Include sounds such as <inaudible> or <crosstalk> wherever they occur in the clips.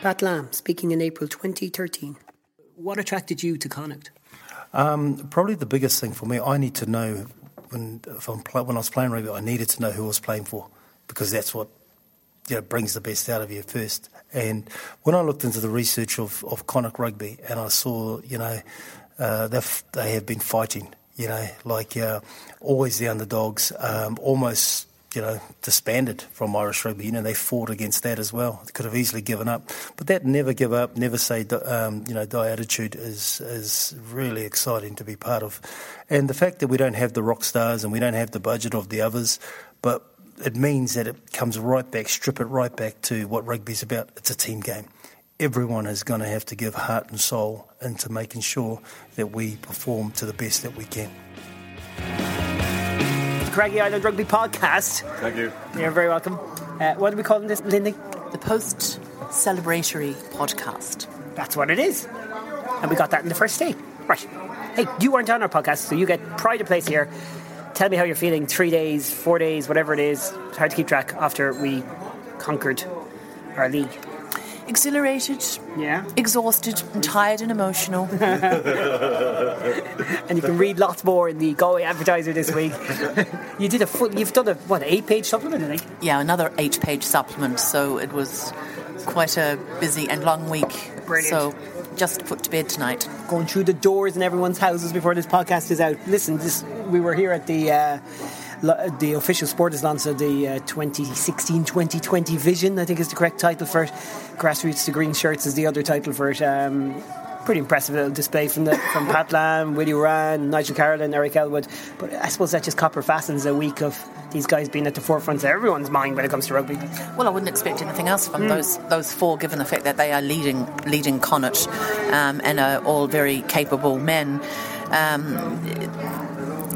Pat Lam speaking in April 2013. What attracted you to Connacht? Um, probably the biggest thing for me, I need to know when when I was playing rugby, I needed to know who I was playing for because that's what you know, brings the best out of you first. And when I looked into the research of, of Connacht rugby and I saw, you know, uh, they have been fighting, you know, like uh, always the underdogs, um, almost you know, disbanded from Irish rugby. Know, they fought against that as well. They could have easily given up, but that never give up, never say, um, you know, die attitude is is really exciting to be part of. And the fact that we don't have the rock stars and we don't have the budget of the others, but it means that it comes right back, strip it right back to what rugby's about. It's a team game. Everyone is going to have to give heart and soul into making sure that we perform to the best that we can. Craggy Island Rugby Podcast. Thank you. You're very welcome. Uh, what are we calling this, Lindy? The post celebratory podcast. That's what it is. And we got that in the first day. Right. Hey, you weren't on our podcast, so you get pride of place here. Tell me how you're feeling three days, four days, whatever it is. It's hard to keep track after we conquered our league exhilarated, yeah, exhausted, and tired and emotional. <laughs> and you can read lots more in the Galway Advertiser this week. you did a full, you've done a what eight-page supplement, I think. Yeah, another eight-page supplement. So it was quite a busy and long week. Brilliant. So just put to bed tonight. Going through the doors in everyone's houses before this podcast is out. Listen, this we were here at the. Uh, the official Sport launch of the 2016-2020 vision. I think is the correct title for it. Grassroots to Green Shirts is the other title for it. Um, pretty impressive little display from the from Pat <laughs> Lam, Willie Ruane, Nigel Carolan, Eric Elwood. But I suppose that just copper fastens a week of these guys being at the forefront of everyone's mind when it comes to rugby. Well, I wouldn't expect anything else from mm. those those four, given the fact that they are leading leading Connacht um, and are all very capable men. Um,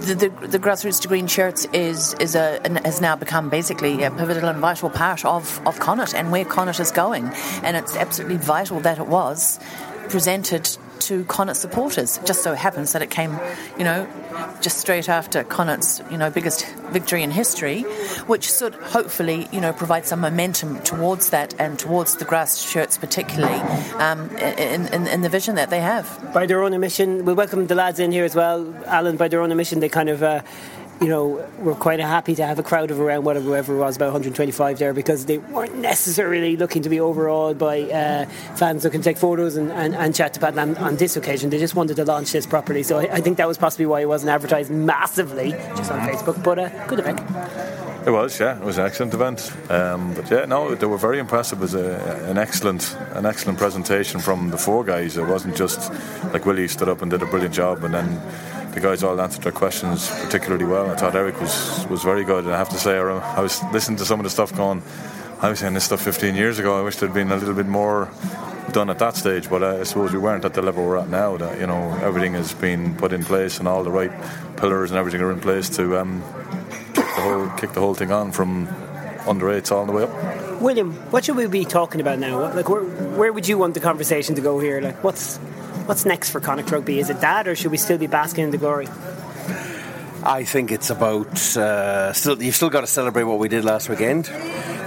the, the, grassroots to green shirts is is a has now become basically a pivotal and vital part of of Connacht and where Connacht is going, and it's absolutely vital that it was presented to Connacht supporters. Just so happens that it came, you know, just straight after Connacht's, you know, biggest victory in history, which should hopefully, you know, provide some momentum towards that and towards the grass shirts particularly um, in, in, in, the vision that they have. By their own admission, we'll welcome the lads in here as well. Alan, by their own admission, they kind of... Uh, you know, we're quite happy to have a crowd of around whatever it was, about 125 there, because they weren't necessarily looking to be overawed by uh, fans looking to take photos and, and, and chat to Pat on, on, this occasion. They just wanted to launch this properly. So I, I, think that was possibly why it wasn't advertised massively just on Facebook, but uh, good event. It was, yeah. It was an excellent event. Um, but yeah, no, they were very impressive. It was a, an excellent, an excellent presentation from the four guys. It wasn't just like Willie stood up and did a brilliant job, and then the guys all answered their questions particularly well. I thought Eric was, was very good. And I have to say, I was listening to some of the stuff going, I was saying this stuff 15 years ago. I wish there'd been a little bit more done at that stage, but I suppose we weren't at the level we're at now. That you know everything has been put in place and all the right pillars and everything are in place to um, kick the whole kick the whole thing on from under eights all the way up. William, what should we be talking about now? Like, where, where would you want the conversation to go here? Like, what's What's next for Connacht Rugby? Is it that, or should we still be basking in the glory? I think it's about uh, still. You've still got to celebrate what we did last weekend,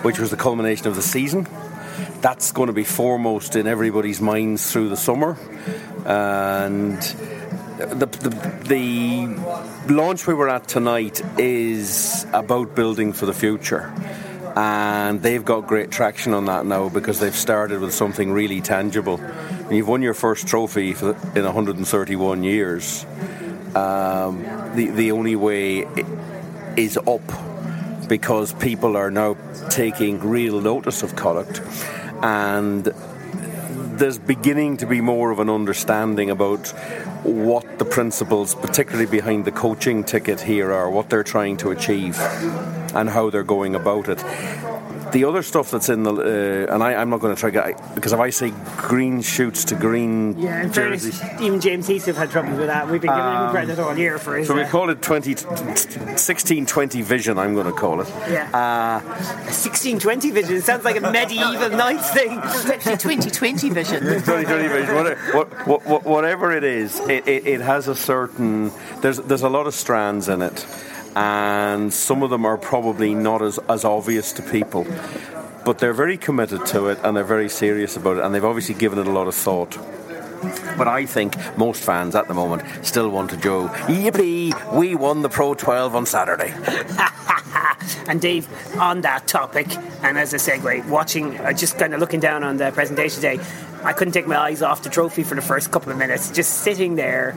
which was the culmination of the season. That's going to be foremost in everybody's minds through the summer, and the, the, the launch we were at tonight is about building for the future and they've got great traction on that now because they've started with something really tangible. And you've won your first trophy in 131 years. Um, the the only way is up because people are now taking real notice of Connacht, and there's beginning to be more of an understanding about what the principles, particularly behind the coaching ticket here, are, what they're trying to achieve, and how they're going about it the other stuff that's in the uh, and I, am not going to try get because if I say green shoots to green yeah in fairness even James Heath have had trouble with that. We've been giving um, him credit all year for his so we uh, call it 20 1620 vision I'm going to call it. Yeah. Uh, 1620 vision sounds like a medieval <laughs> knights thing. It's actually 2020 vision. 2020 vision whatever, what, whatever it is it, it, it has a certain there's there's a lot of strands in it and some of them are probably not as, as obvious to people. but they're very committed to it and they're very serious about it, and they've obviously given it a lot of thought. But I think most fans at the moment still want to go, yippee, we won the Pro 12 on Saturday. <laughs> and Dave, on that topic, and as a segue, watching, uh, just kind of looking down on the presentation day, I couldn't take my eyes off the trophy for the first couple of minutes, just sitting there,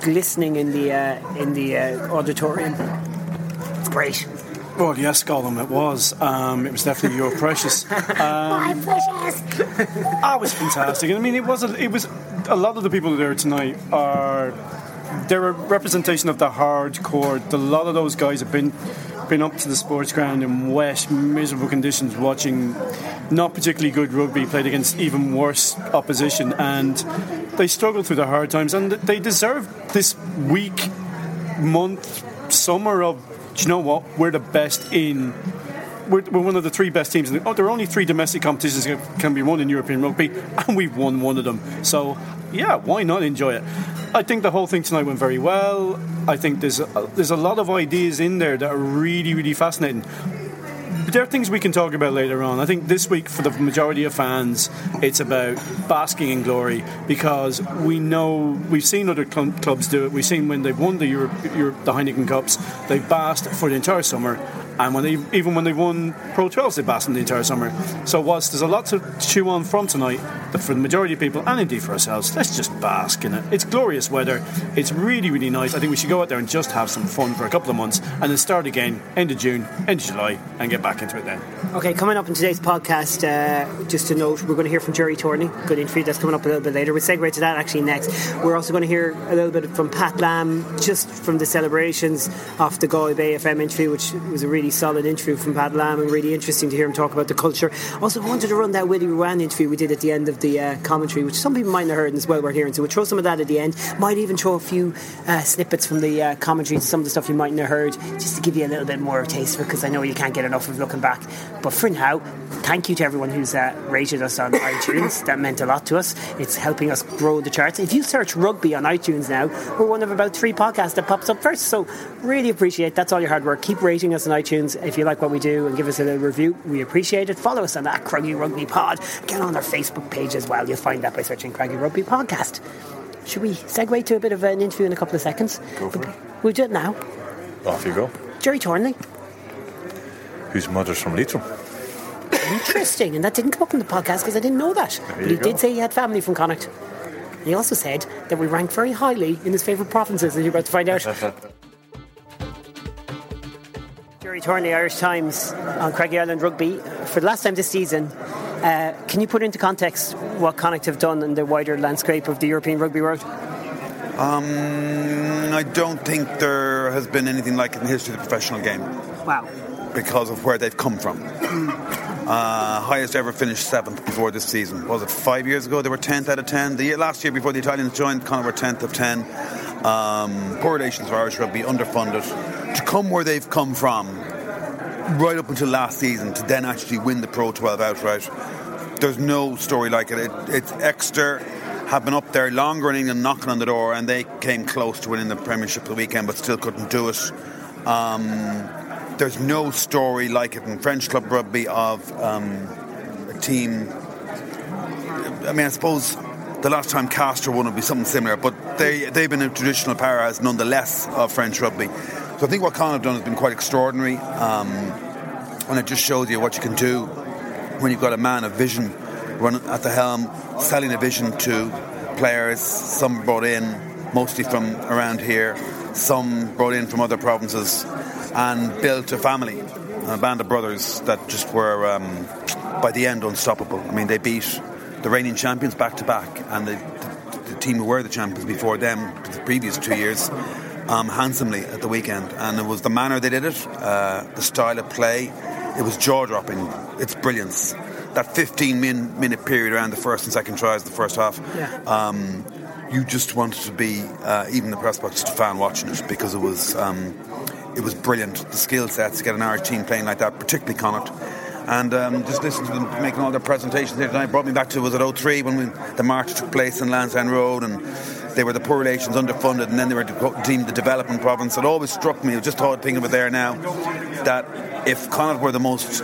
glistening in the uh, in the uh, auditorium. It's great. Well, yes, Gollum, it was. Um, it was definitely your <laughs> precious. Um, My precious. Ah, it was fantastic. I mean, it was. A, it was. A lot of the people there tonight are. They're a representation of the hardcore. A lot of those guys have been been up to the sports ground in wet, miserable conditions, watching not particularly good rugby played against even worse opposition, and they struggled through the hard times, and they deserve this week, month, summer of. Do you know what? We're the best in we're, we're, one of the three best teams. The, oh, there are only three domestic competitions that can be won in European rugby, and we've won one of them. So, yeah, why not enjoy it? I think the whole thing tonight went very well. I think there's a, there's a lot of ideas in there that are really, really fascinating. But there are things we can talk about later on. I think this week, for the majority of fans, it's about basking in glory because we know we've seen other cl- clubs do it. We've seen when they've won the Europe, Europe, the Heineken Cups, they've basked for the entire summer, and when they even when they won Pro 12s, they in the entire summer. So whilst there's a lot to chew on from tonight, for the majority of people and indeed for ourselves, let's just bask in it. It's glorious weather. It's really really nice. I think we should go out there and just have some fun for a couple of months, and then start again end of June, end of July, and get back into it then. Okay, coming up in today's podcast, uh, just a note, we're going to hear from Gerry Thornley. Good interview that's coming up a little bit later. We'll segue to that actually next. We're also going to hear a little bit from Pat Lam, just from the celebrations of the Galway Bay FM interview, which was a really solid interview from Pat Lam and really interesting to hear him talk about the culture. Also, wanted to run that Willie Ruane interview we did at the end of the uh, commentary, which some people might have heard and as well we're hearing. So we'll throw some of that at the end. Might even throw a few uh, snippets from the uh, commentary, some of the stuff you mightn't have heard, just to give you a little bit more of a taste because I know you can't get enough of looking back. But for now, thank you to everyone who's uh, rated us on <laughs> iTunes. That meant a lot to us. It's helping us grow the charts. If you search rugby on iTunes now, we're one of about three podcasts that pops up first. So really appreciate that's all your hard work. Keep rating us on iTunes if you like what we do and give us a little review. We appreciate it. Follow us on that Craggy Rugby Pod. Get on our Facebook page as well. You'll find that by searching Craggy Rugby Podcast. Should we segue to a bit of an interview in a couple of seconds? Go for it. We'll do it now. Off you go. Gerry Thornley. Whose mother's from Leitrim. Interesting, and that didn't come up in the podcast because I didn't know that. There but he go. did say he had family from Connacht. He also said that we rank very highly in his favourite provinces, as you're about to find out. <laughs> Gerry Thornley, Irish Times on Craggy Island Rugby. For the last time this season, uh, can you put into context what Connacht have done in the wider landscape of the European rugby world? Um, I don't think there has been anything like it in the history of the professional game Wow. because of where they've come from. <clears throat> Uh, highest ever finished seventh before this season. Was it five years ago? They were tenth out of ten. The year, last year before the Italians joined, Connacht were tenth of ten. Um, poor relations for Irish rugby, underfunded. To come where they've come from, right up until last season, to then actually win the Pro 12 outright, there's no story like it. it it's Exeter have been up there longer in England, knocking on the door, and they came close to winning the Premiership the weekend, but still couldn't do it. Um, there's no story like it in French club rugby of um, a team. I mean, I suppose the last time Castres won would be something similar, but they they've been a traditional powerhouse nonetheless of French rugby. So I think what Connacht have done has been quite extraordinary, um, and it just shows you what you can do when you've got a man of vision running at the helm, selling a vision to players. Some brought in mostly from around here, some brought in from other provinces, and built a family, a band of brothers that just were um, by the end unstoppable. I mean, they beat the reigning champions back to back, and the, the, the team who were the champions before them, the previous two years, um, handsomely at the weekend. And it was the manner they did it, uh, the style of play. It was jaw dropping. It's brilliance. That 15 min- minute period around the first and second tries, of the first half. Yeah. Um, you just wanted to be, uh, even the press box, just a fan watching it because it was um, it was brilliant. The skill sets to get an Irish team playing like that, particularly Connacht. And um, just listening to them making all their presentations here tonight brought me back to was it 03 when we, the march took place in Lansdowne Road and they were the poor relations underfunded and then they were deemed the development province. It always struck me, I just thought thinking of it there now, that if Connacht were the most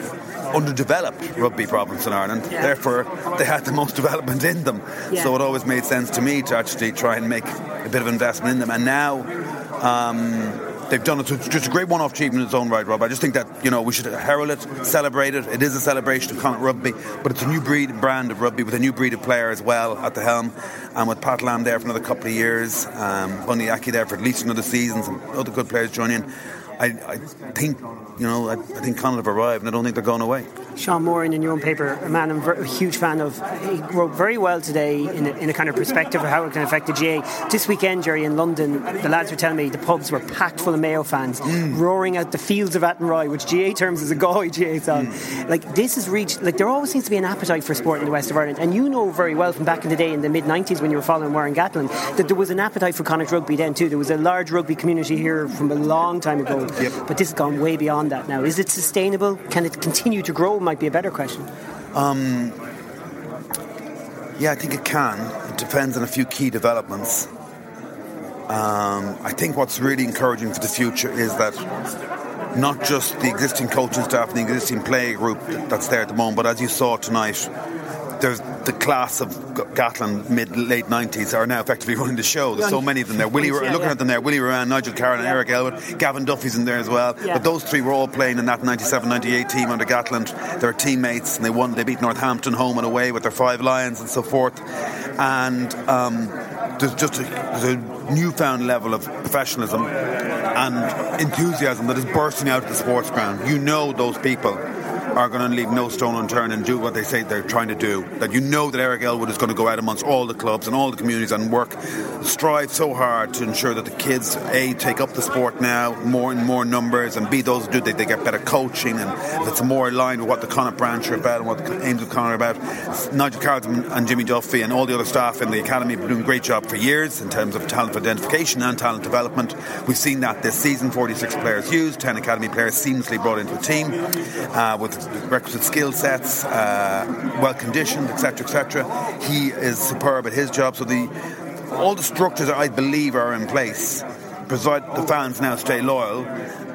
underdeveloped rugby province in Ireland. Yeah. Therefore, they had the most <laughs> development in them. Yeah. So it always made sense to me to actually try and make a bit of investment in them. And now. Um, They've done it. So it's just a great one-off achievement in its own right, Rob. I just think that you know we should herald it, celebrate it. It is a celebration of Connacht rugby, but it's a new breed, brand of rugby with a new breed of player as well at the helm, and with Pat Lam there for another couple of years, um, Bundee Aki there for at least another season, some other good players joining in. I, I think you know I, I think Connacht have arrived, and I don't think they're going away. Sean Moran in your own paper, a man I'm ver- a huge fan of. He wrote very well today in a, in a kind of perspective of how it can affect the GAA. This weekend, Gerry, in London, the lads were telling me the pubs were packed full of Mayo fans, mm. roaring out the fields of Athenry, which GAA terms is a Galway GAA song. Mm. Like, this has reached, like, there always seems to be an appetite for sport in the west of Ireland. And you know very well from back in the day, in the mid 90s, when you were following Warren Gatland, that there was an appetite for Connacht rugby then, too. There was a large rugby community here from a long time ago. Yep. But this has gone way beyond that now. Is it sustainable? Can it continue to grow? Might be a better question. Yeah, I think it can. It depends on a few key developments. Um, I think what's really encouraging for the future is that not just the existing coaching staff and the existing play group that's there at the moment, but as you saw tonight, there's the class of G- Gatland mid late 90s are now effectively <laughs> running the show. There's so many of them there. Willie, <laughs> Yeah, looking yeah. at them there, Willie Ruane, Nigel Carolan, and Eric Elwood, Gavin Duffy's in there as well. Yeah. But those three were all playing in that 97-98 team under Gatland. They were teammates, and they won. They beat Northampton home and away with their five Lions and so forth. And um, there's just a, there's a newfound level of professionalism and enthusiasm that is bursting out of the sports ground. You know those people are going to leave no stone unturned and do what they say they're trying to do. That you know that Eric Elwood is going to go out amongst all the clubs and all the communities and work, strive so hard to ensure that the kids a take up the sport now more and more numbers, and b those who do they, they get better coaching and it's more aligned with what the Connacht branch are about and what the aims of Connacht are about. Nigel Carolan and Jimmy Duffy and all the other staff in the academy have been doing a great job for years in terms of talent identification and talent development. We've seen that this season. 46 players used, 10 academy players seamlessly brought into a team uh, with requisite skill sets, uh, well conditioned, etc., etc. He is superb at his job. So the all the structures I believe are in place provide the fans now stay loyal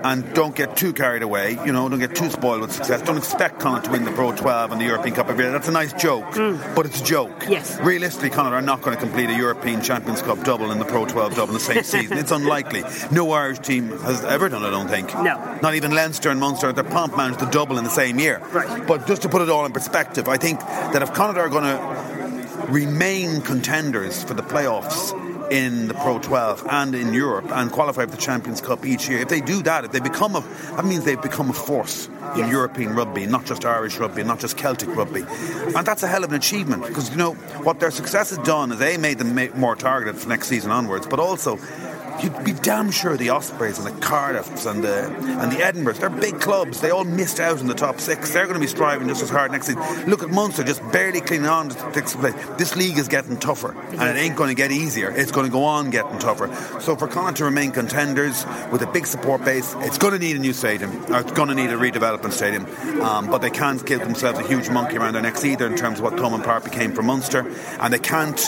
and don't get too carried away. You know, don't get too spoiled with success. Don't expect Connacht to win the Pro 12 and the European Cup every year. That's a nice joke, mm. but it's a joke. Yes. Realistically, Connacht are not going to complete a European Champions Cup double and the Pro 12 double in the same season. It's unlikely. No Irish team has ever done it, I don't think. No. Not even Leinster and Munster. They're pomp managed the double in the same year. Right. But just to put it all in perspective, I think that if Connacht are going to remain contenders for the playoffs in the Pro 12 and in Europe and qualify for the Champions Cup each year. If they do that, if they become a, that means they've become a force in Yes. European rugby, not just Irish rugby, not just Celtic rugby. And that's a hell of an achievement because, you know, what their success has done is A, made them more targeted for next season onwards, but also you'd be damn sure the Ospreys and the Cardiffs and the and the Edinburghs, they're big clubs. They all missed out in the top six. They're going to be striving just as hard next season. Look at Munster, just barely clinging on to sixth place. This league is getting tougher, and it ain't going to get easier. It's going to go on getting tougher. So for Connacht to remain contenders with a big support base, it's going to need a new stadium, or it's going to need a redevelopment stadium. Um, but they can't give themselves a huge monkey around their necks either in terms of what Thomond Park became for Munster, and they can't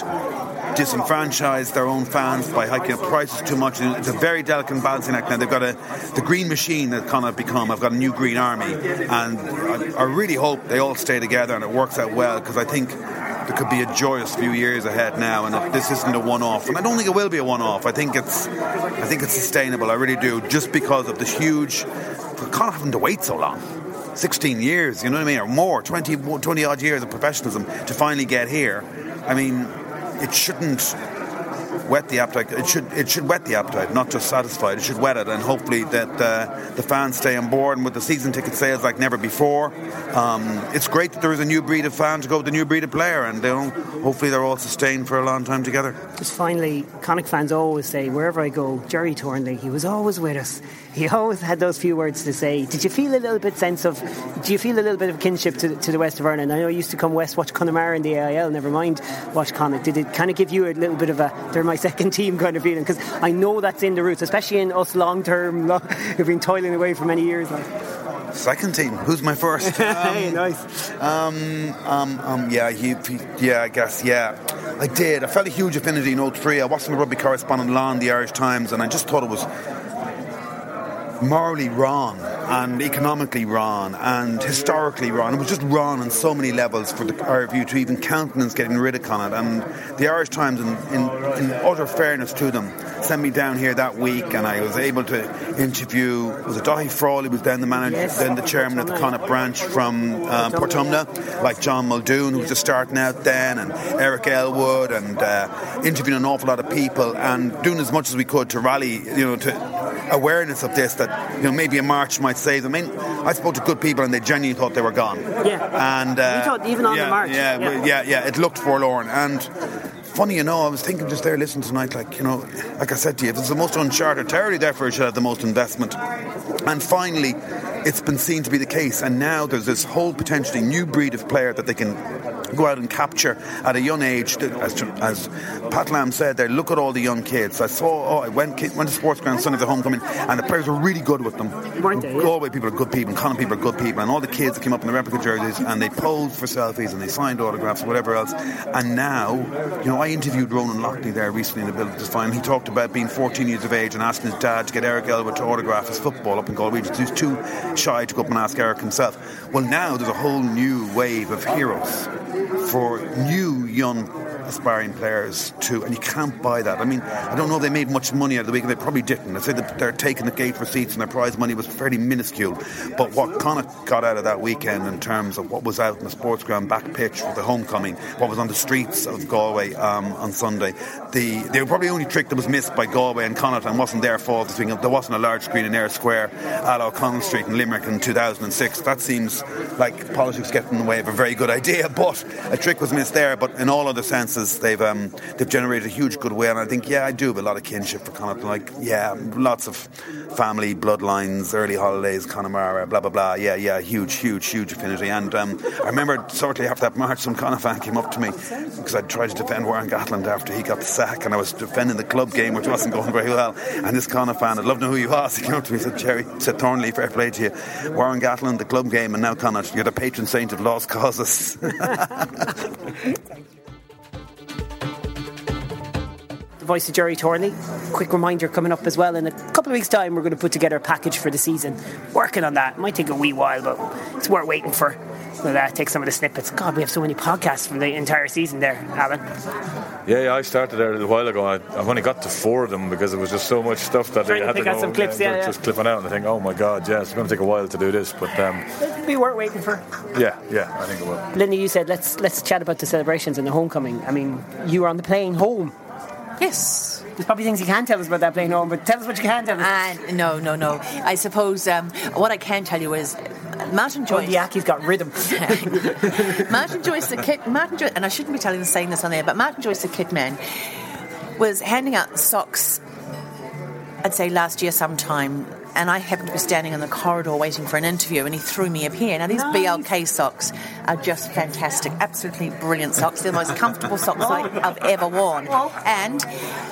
disenfranchise their own fans by hiking up prices too much. It's a very delicate balancing act now. They've got a the green machine that Connacht become. I've got a new green army, and I, I really hope they all stay together and it works out well because I think. There could be a joyous few years ahead now, and this isn't a one-off. And I don't think it will be a one-off. I think it's, I think it's sustainable. I really do, just because of this huge. For Connacht having to wait so long. 16 years, you know what I mean, or more, 20, 20 odd years of professionalism to finally get here. I mean, it shouldn't whet the appetite. It should it should whet the appetite, not just satisfy it. It should whet it, and hopefully that uh, the fans stay on board. And with the season ticket sales like never before, um, it's great that there is a new breed of fan to go with the new breed of player, and know, hopefully they're all sustained for a long time together. Just finally, Connacht fans always say, wherever I go, Gerry Thornley, he was always with us. He always had those few words to say. Did you feel a little bit sense of, do you feel a little bit of kinship to, to the west of Ireland? I know you used to come west, watch Connemara in the AIL, never mind watch Connacht. Did it kind of give you a little bit of a, they're my <laughs> second team kind of feeling? Because I know that's in the roots, especially in us long term, <laughs> who've been toiling away for many years. Like. Second team, who's my first? <laughs> hey, nice. Um, um, um, yeah, he, he- yeah, I guess, yeah. I did. I felt a huge affinity in 03. I wasn't a rugby correspondent law in the Irish Times, and I just thought it was morally wrong and economically wrong and historically wrong. It was just wrong on so many levels for the IRFU to even countenance getting rid of Connacht. And the Irish Times, in, in, in utter fairness to them, sent me down here that week and I was able to interview, was it Dahi Frawley who was then the manager, Yes. then the chairman of the Connacht branch from um, Portumna, like John Muldoon, who was just starting out then, and Eric Elwood, and uh, interviewing an awful lot of people and doing as much as we could to rally, you know, to awareness of this that, you know, maybe a march might save them. I mean, I spoke to good people and they genuinely thought they were gone. Yeah. And uh, thought even on the march, Yeah, yeah. yeah, yeah, yeah, it looked forlorn. And funny, you know, I was thinking just there listening tonight, like, you know, like I said to you, if it's the most uncharted territory, therefore it should have the most investment. And finally, it's been seen to be the case. And now there's this whole potentially new breed of player that they can go out and capture at a young age. As, as Pat Lam said there, look at all the young kids. I saw, oh, I went, went to Sports Ground Sunday at the homecoming, and the players were really good with them. Weren't they? Galway people are good people, and Connacht people are good people, and all the kids that came up in the replica jerseys and they posed for selfies and they signed autographs or whatever else. And now, you know, I interviewed Ronan Loughney there recently in the building just fine. He talked about being 14 years of age and asking his dad to get Eric Elwood to autograph his football up in Galway. He was too shy to go up and ask Eric himself. Well, now there's a whole new wave of heroes for new young aspiring players too, and you can't buy that. I mean, I don't know if they made much money out of the weekend. They probably didn't. I said that they're taking the gate receipts and their prize money was fairly minuscule. But what Connacht got out of that weekend in terms of what was out in the sports ground back pitch for the homecoming, what was on the streets of Galway um, on Sunday, the they were probably the only trick that was missed by Galway and Connacht and wasn't their fault. The thing- There wasn't a large screen in Eyre Square at O'Connell Street in Limerick in 2006. That seems like politics getting in the way of a very good idea, <laughs> but a trick was missed there. But in all other senses, they've um, they've generated a huge goodwill, and I think yeah, I do have a lot of kinship for Connacht. Like yeah, lots of family bloodlines, early holidays, Connemara, blah blah blah. Yeah, yeah, huge, huge, huge affinity. And um, I remember shortly after that march, some Connacht fan came up to me because I tried to defend Warren Gatland after he got the sack, and I was defending the club game, which wasn't going very well. And this Connacht fan, I'd love to know who he was. He came up to me said, Gerry, said Thornley, fair play to you. Warren Gatland, the club game, and now Connacht, you're the patron saint of lost causes. <laughs> voice of Gerry Thornley. Quick reminder coming up as well. In a couple of weeks' time, we're going to put together a package for the season. Working on that. Might take a wee while, but it's worth waiting for. We'll uh, take some of the snippets. God, we have so many podcasts from the entire season there, Alan. Yeah, yeah, I started there a little while ago. I, I've only got to four of them because there was just so much stuff that I had to go some clips, yeah, yeah. just clipping out and I think, oh my god, yeah, it's going to take a while to do this, but um, It'll be worth waiting for. yeah, yeah, I think it will. Linda, you said let's let's chat about the celebrations and the homecoming. I mean, you were on the plane home. Yes. There's probably things you can't tell us about that plane home, but tell us what you can tell us. And no, no, no. I suppose um, what I can tell you is Martin oh, Joyce. the Aki's got rhythm. <laughs> Martin Joyce, the kit, Martin Joyce, and I shouldn't be telling saying this on there, but Martin Joyce, the kit man, was handing out socks. I'd say last year sometime, and I happened to be standing in the corridor waiting for an interview, and he threw me a pair. Now these Nice. BLK socks are just fantastic, absolutely brilliant socks. They're the most comfortable socks I, I've ever worn, and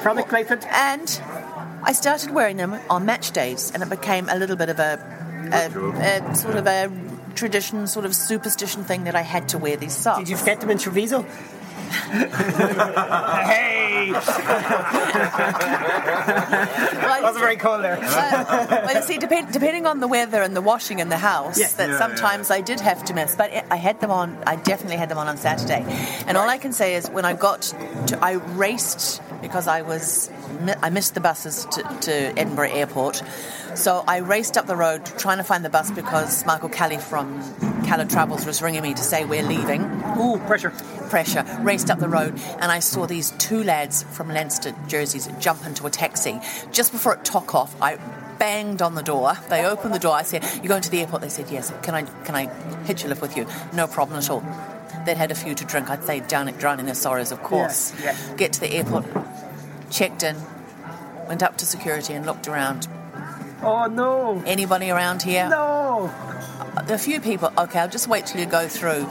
Product placement. and I started wearing them on match days, and it became a little bit of a, a, a sort of a tradition, sort of superstition thing that I had to wear these socks. Did you forget them in Treviso? <laughs> hey! <laughs> Well, Wasn't very cold there. well, well, you see, depend, depending on the weather and the washing in the house, Yeah. that sometimes I did have to miss. But I had them on. I definitely had them on on Saturday. And all I can say is, when I got, to, I raced because I was, I missed the buses to, to Edinburgh Airport. So I raced up the road trying to find the bus because Michael Kelly from Calla Travels was ringing me to say we're leaving. Ooh, pressure. Pressure, raced up the road, and I saw these two lads from Leinster jerseys jump into a taxi. Just before it took off, I banged on the door. They opened the door. I said, "You're going to the airport?" They said, "Yes." Can I can I hitch a lift with you? No problem at all. They'd had a few to drink. I'd say down at drowning their sorrows, of course. Yeah, yeah. Get to the airport, checked in, went up to security and looked around. Oh no! Anybody around here? No! A few people. Okay, I'll just wait till you go through.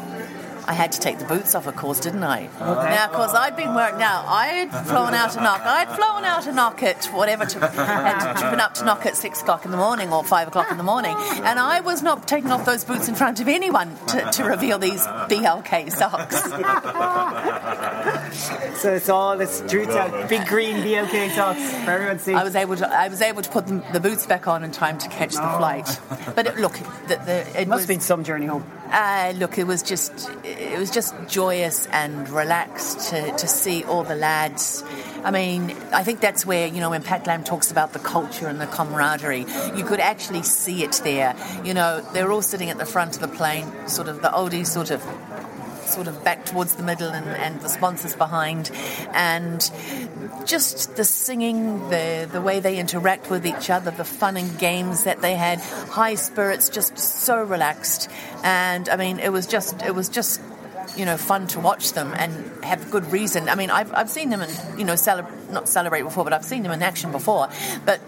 I had to take the boots off, of course, didn't I? Now, of course, I'd been worked. Now, I'd flown out a knock. I'd flown out a knock at whatever, to, had driven up to knock at six o'clock in the morning or five o'clock in the morning, and I was not taking off those boots in front of anyone to, to reveal these BLK socks. <laughs> So it's all it's truth out. Big green BLK socks for everyone to see. I was able to I was able to put the, the boots back on in time to catch the flight. But it, look, the, the, it Must was have been some journey home. Uh, look, it was just it was just joyous and relaxed to, to see all the lads. I mean, I think that's where you know when Pat Lam talks about the culture and the camaraderie, you could actually see it there. You know, they're all sitting at the front of the plane, sort of the oldies, sort of sort of back towards the middle and, and the sponsors behind and just the singing the the way they interact with each other the fun and games that they had high spirits just so relaxed and i mean it was just it was just you know, fun to watch them and have good reason. I mean, I've, I've seen them and you know, celeb- not celebrate before, but I've seen them in action before. But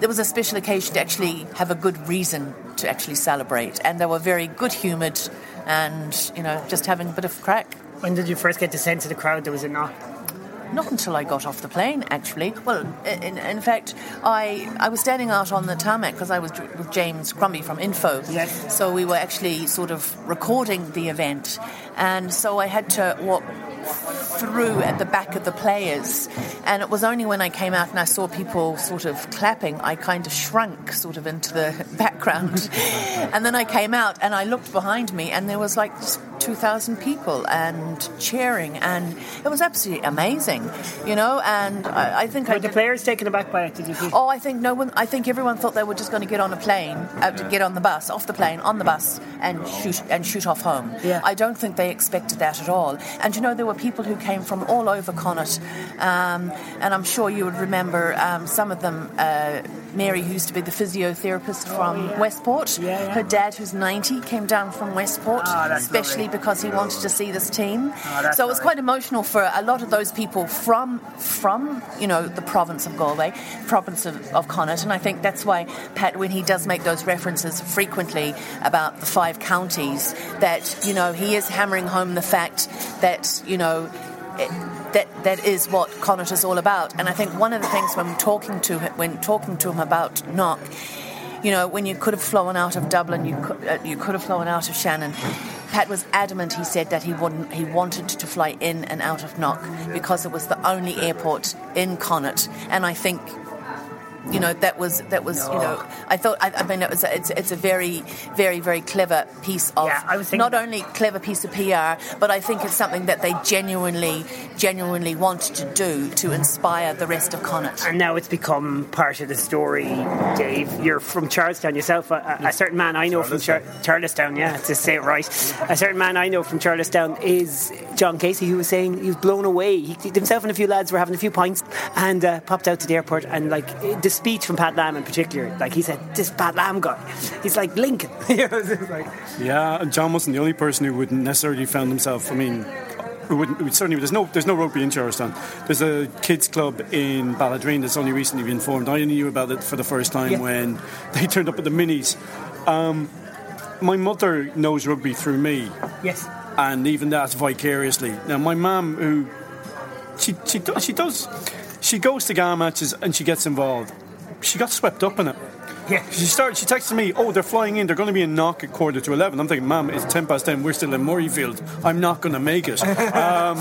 there was a special occasion to actually have a good reason to actually celebrate. And they were very good humoured and, you know, just having a bit of crack. When did you first get the sense of the crowd there was a knock? Not until I got off the plane, actually. Well, in, in fact, I I was standing out on the tarmac because I was with James Crombie from Inpho. Yes. So we were actually sort of recording the event, and so I had to walk through at the back of the players. And it was only when I came out and I saw people sort of clapping, I kind of shrunk sort of into the <laughs> background. and then I came out and I looked behind me and there was like 2,000 people and cheering. And it was absolutely amazing, you know. And I, I think I Were the did- players taken aback by it? Did you see? Oh, I think no one. I think everyone thought they were just going to get on a plane, uh, to get on the bus, off the plane, on the bus, and shoot and shoot off home. Yeah. I don't think they expected that at all. And you know, there were people who came from all over Connacht, um, and I'm sure you would remember um, some of them. Uh, Mary, who used to be the physiotherapist oh, from Westport, Oh, Yeah, yeah. her dad, who's 90, came down from Westport, ah, that's especially lovely. because he wanted to see this team. Ah, that's so it was lovely. quite emotional for a lot of those people from from you know the province of Galway, province of, of Connacht, and I think that's why Pat, when he does make those references frequently about the five counties, that you know he is hammering home the fact that you know. It, that that is what Connacht is all about, and I think one of the things when talking to him, when talking to him about Knock, you know, when you could have flown out of Dublin, you could, uh, you could have flown out of Shannon. Pat was adamant. He said that he wouldn't. He wanted to fly in and out of Knock because it was the only airport in Connacht, and I think. You know that was that was you know I thought I, I mean it was a, it's it's a very very very clever piece of Yeah, I was thinking- not only clever piece of PR but I think it's something that they genuinely genuinely want to do to inspire the rest of Connacht. And now it's become part of the story, Dave. You're from Charlestown yourself. A, a- a certain man I know from Char- Charlestown, yeah, to say it right. A certain man I know from Charlestown is John Casey, who was saying he was blown away. He, himself and a few lads were having a few pints and uh, popped out to the airport. And like the speech from Pat Lam in particular, like he said, this Pat Lam guy, he's like Lincoln. <laughs> You know, like- Yeah, and John wasn't the only person who wouldn't necessarily found himself. I mean, we wouldn't, certainly there's no there's no rugby in Charlestown. There's a kids club in Ballaghaderreen that's only recently been formed. I only knew about it for the first time Yeah. when <laughs> they turned up at the minis. Um, my mother knows rugby through me, yes. and even that vicariously. Now, my mum, who she she does she does she goes to GAA matches and she gets involved. She got swept up in it. Yeah. She started. She texted me, "Oh, they're flying in. They're going to be in knock at quarter to 11. I'm thinking, "Ma'am, it's ten past ten. We're still in Murrayfield. I'm not going to make it." <laughs> Um,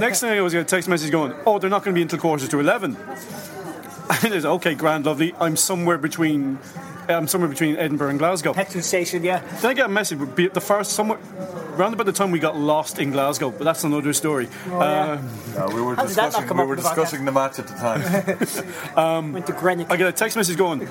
next thing I was going to text message going, "Oh, they're not going to be until quarter to 11. <laughs> And it's okay, grand, lovely. I'm somewhere between. I'm somewhere between Edinburgh and Glasgow. Petrol station, yeah. Then I get a message. would Be at the first somewhere. Round about the time we got lost in Glasgow, but that's another story. Oh, yeah. Uh, No, we were How did that not discussing, we were the discussing the match at the time. <laughs> Went to Greenwich. I get a text message going,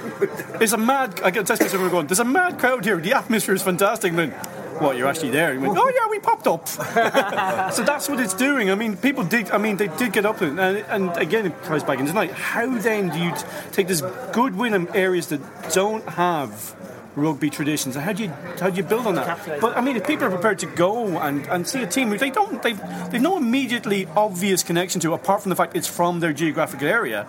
"There's a mad." I get a text message going, "There's a mad crowd here. The atmosphere is fantastic." And then, what? You're actually there? You went, "Oh yeah, we popped up." <laughs> so that's what it's doing. I mean, people did. I mean, they did get up, and, and again, it ties back in tonight. How then do you t- take this good win in areas that don't have? Rugby traditions. And how do you how do you build on that? But I mean, if people are prepared to go and, and see a team, who they don't, they've they've no immediately obvious connection to, apart from the fact it's from their geographical area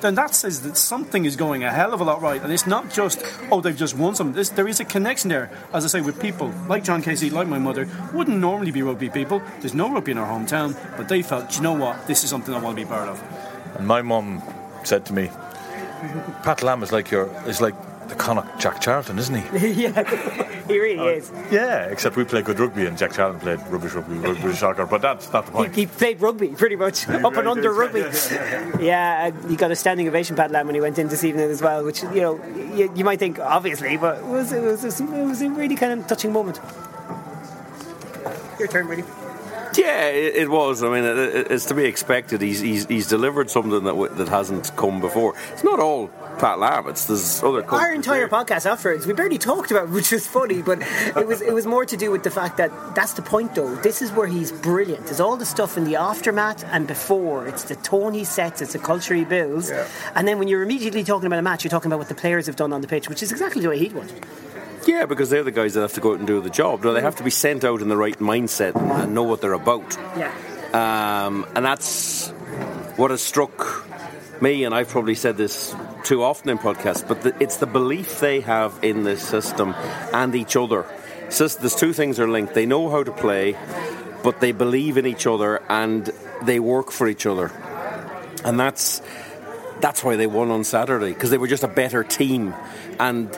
then that says that something is going a hell of a lot right. And it's not just, oh, they've just won something. There's, there is a connection there, as I say, with people like John Casey, like my mother, wouldn't normally be rugby people. There's no rugby in our hometown, but they felt, you know what, this is something I want to be part of. And my mum said to me, Pat Lam is like your is like the Connacht Jack Charlton, isn't he? <laughs> yeah, he really oh, is. Yeah, except we play good rugby and Jack Charlton played rubbish rugby, rugby soccer, but that's not the point. He, he played rugby pretty much, <laughs> <laughs> up and under rugby. Yeah, and he got a standing ovation, Pat Lam, when he went in this evening as well, which, you know, you, you might think, obviously, but it was, it, was, it was a really kind of touching moment. Your turn, Willie. Yeah, it, it was. I mean, it, it- it's to be expected. He's, he's he's delivered something that w- that hasn't come before. It's not all Pat Lam. It's there's other. Our entire there. podcast afterwards, we barely talked about, it, which was funny, but it was it was more to do with the fact that that's the point, though. This is where he's brilliant. There's all the stuff in the aftermath and before. It's the tone he sets, it's the culture he builds, and then when you're immediately talking about a match, you're talking about what the players have done on the pitch, which is exactly the way he'd want. Yeah, because they're the guys that have to go out and do the job. No, they have to be sent out in the right mindset and know what they're about. Yeah. Um, and that's what has struck me, and I've probably said this too often in podcasts, but the, it's the belief they have in this system and each other. So there's two things are linked. They know how to play, but they believe in each other and they work for each other. And that's that's why they won on Saturday because they were just a better team and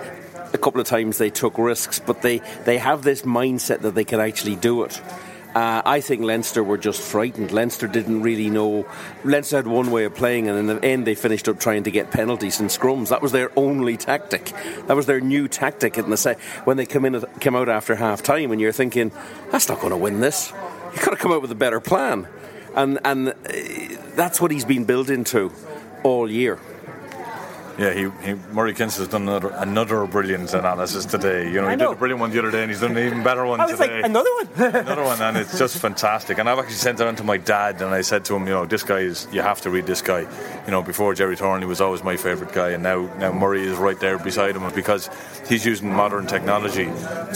a couple of times they took risks but they, they have this mindset that they can actually do it uh, I think Leinster were just frightened. Leinster didn't really know. Leinster had one way of playing, and in the end, they finished up trying to get penalties and scrums. That was their only tactic. That was their new tactic in the set when they come in, came out after half time, and you're thinking, "That's not going to win this. You've got to come out with a better plan." And and uh, that's what he's been built into all year. Yeah, he, he Murray Kinsella has done another, another brilliant analysis today. You know, he know. did a brilliant one the other day, and he's done an even better one I was today. like, another one? <laughs> another one, and it's just fantastic. And I've actually sent it on to my dad, and I said to him, you know, this guy is, you have to read this guy. You know, before Gerry Thornley was always my favourite guy, and now, now Murray is right there beside him because he's using modern technology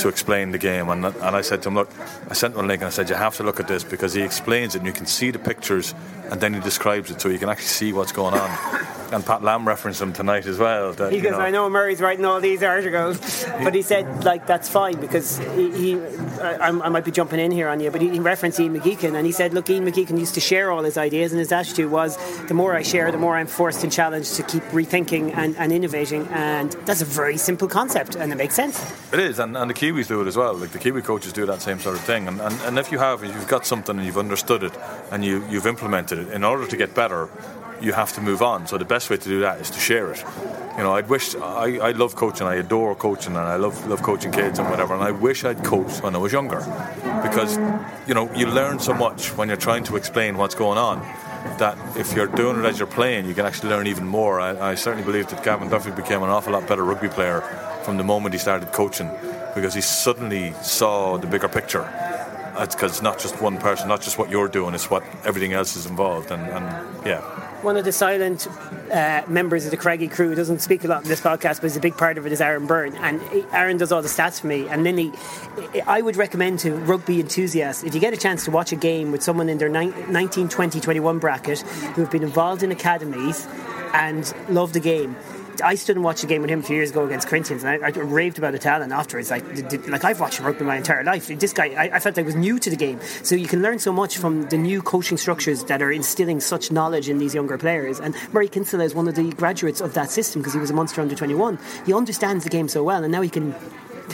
to explain the game. And, and I said to him, look, I sent him a link, and I said, you have to look at this because he explains it, and you can see the pictures, and then he describes it, so you can actually see what's going on. And Pat Lam referenced him tonight as well. That, He you goes, know, I know Murray's writing all these articles, but he said like that's fine because he, he I, I might be jumping in here on you, but he, he referenced Ian McGeechan and he said, look, Ian McGeechan used to share all his ideas, and his attitude was, the more I share, the more I'm forced and challenged to keep rethinking and, and innovating, and that's a very simple concept, and it makes sense. It is, and, and the Kiwis do it as well. Like the Kiwi coaches do that same sort of thing. And, and, and if you have, if you've got something and you've understood it and you, you've implemented it, in order to get better, you have to move on. So the best way to do that is to share it. You know, I'd wish I, I love coaching, I adore coaching, and I love love coaching kids and whatever. And I wish I'd coached when I was younger, because you know you learn so much when you're trying to explain what's going on. That if you're doing it as you're playing, you can actually learn even more. I, I certainly believe that Gavin Duffy became an awful lot better rugby player from the moment he started coaching, because he suddenly saw the bigger picture. It's because it's not just one person, not just what you're doing, it's what everything else is involved. And, and yeah, One of the silent uh, members of the Craggy crew doesn't speak a lot in this podcast, but he's a big part of it is Aaron Byrne. And Aaron does all the stats for me. And he, I would recommend to rugby enthusiasts, if you get a chance to watch a game with someone in their nine- 19, 20, 21 bracket who have been involved in academies and love the game. I stood and watched a game with him a few years ago against Corinthians, and I, I raved about Italian afterwards. Like, d- d- like I've watched rugby my entire life. This guy, I, I felt I was new to the game. So you can learn so much from the new coaching structures that are instilling such knowledge in these younger players. And Murray Kinsella is one of the graduates of that system because he was a monster under 21. He understands the game so well, and now he can.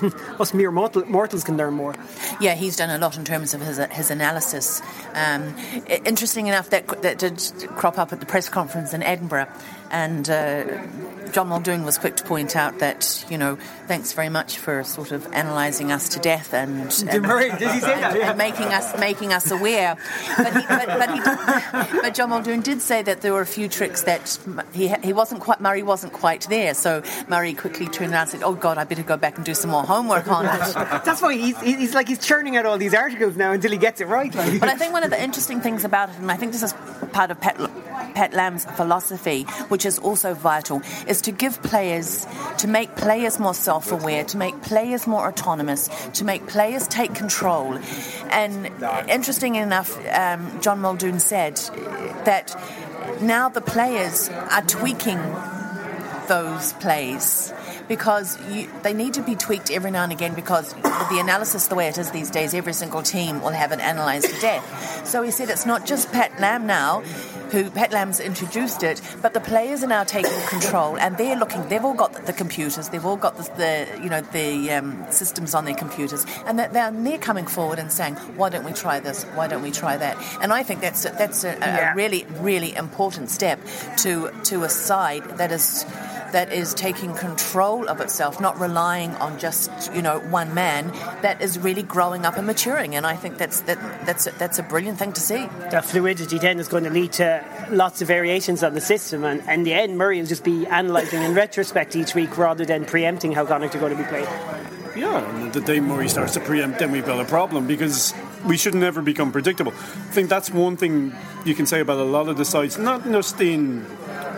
<laughs> Us mere mortal, mortals can learn more. Yeah, he's done a lot in terms of his his analysis. Um, interesting enough, that that did crop up at the press conference in Edinburgh, and uh, John Muldoon was quick to point out that you know, thanks very much for sort of analysing us to death and, and Murray, did he say that? and, Yeah. and making us making us aware. But, he, but, but, he, but John Muldoon did say that there were a few tricks that he he wasn't quite Murray wasn't quite there. So Murray quickly turned around and said, "Oh God, I better go back and do some more homework on it." <laughs> That's why he's, he's like he's churning out all these articles now until he gets it right. Like. But I think one of the interesting things about it, and I think this is part of Pat, Pat Lam's philosophy, which is also vital, is to give players, to make players more self aware, to make players more autonomous, to make players take control. And interesting enough, um, John Muldoon said that now the players are tweaking those plays because you, they need to be tweaked every now and again because with the analysis the way it is these days, every single team will have it analysed to death. So he said it's not just Pat Lam now who Pat Lam's introduced it, but the players are now taking control and they're looking. They've all got the, computers, they've all got the, the you know the um, systems on their computers, and that they're they're coming forward and saying, "Why don't we try this? Why don't we try that?" And I think that's a, that's a, a Yeah. really really important step to to a side that is that is taking control of itself, not relying on just you know one man. That is really growing up and maturing, and I think that's that that's a, that's a brilliant thing to see. That fluidity then is going to lead to lots of variations on the system, and in the end, Murray will just be analysing in retrospect each week rather than preempting how Connacht are going to be played. Yeah, and the day Murray starts to preempt, then we've got a problem because we should never become predictable. I think that's one thing you can say about a lot of the sides, not just in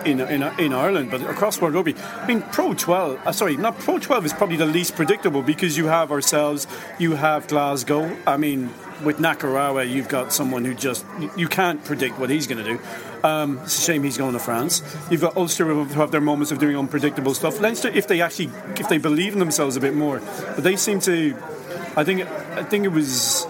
in, in, in Ireland, but across world rugby. I mean, Pro 12, uh, sorry, not Pro 12 is probably the least predictable because you have ourselves, you have Glasgow. I mean, with Nakarawa, you've got someone who just, you can't predict what he's going to do. Um, it's a shame he's going to France. You've got Ulster who have their moments of doing unpredictable stuff. Leinster, if they actually, if they believe in themselves a bit more, but they seem to. I think, I think it was.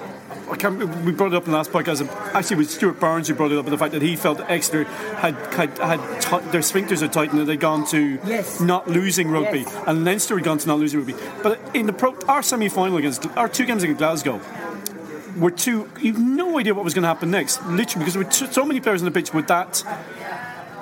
I can't, we brought it up in the last podcast. Actually, it was Stuart Barnes who brought it up. The fact that he felt that Exeter had had, had ti their sphincters are tightened and they'd gone to Yes. not losing rugby, Yes. and Leinster had gone to not losing rugby. But in the pro, our semi-final against our two games against Glasgow, were two. You've no idea what was going to happen next, literally, because there were t- so many players on the pitch with that.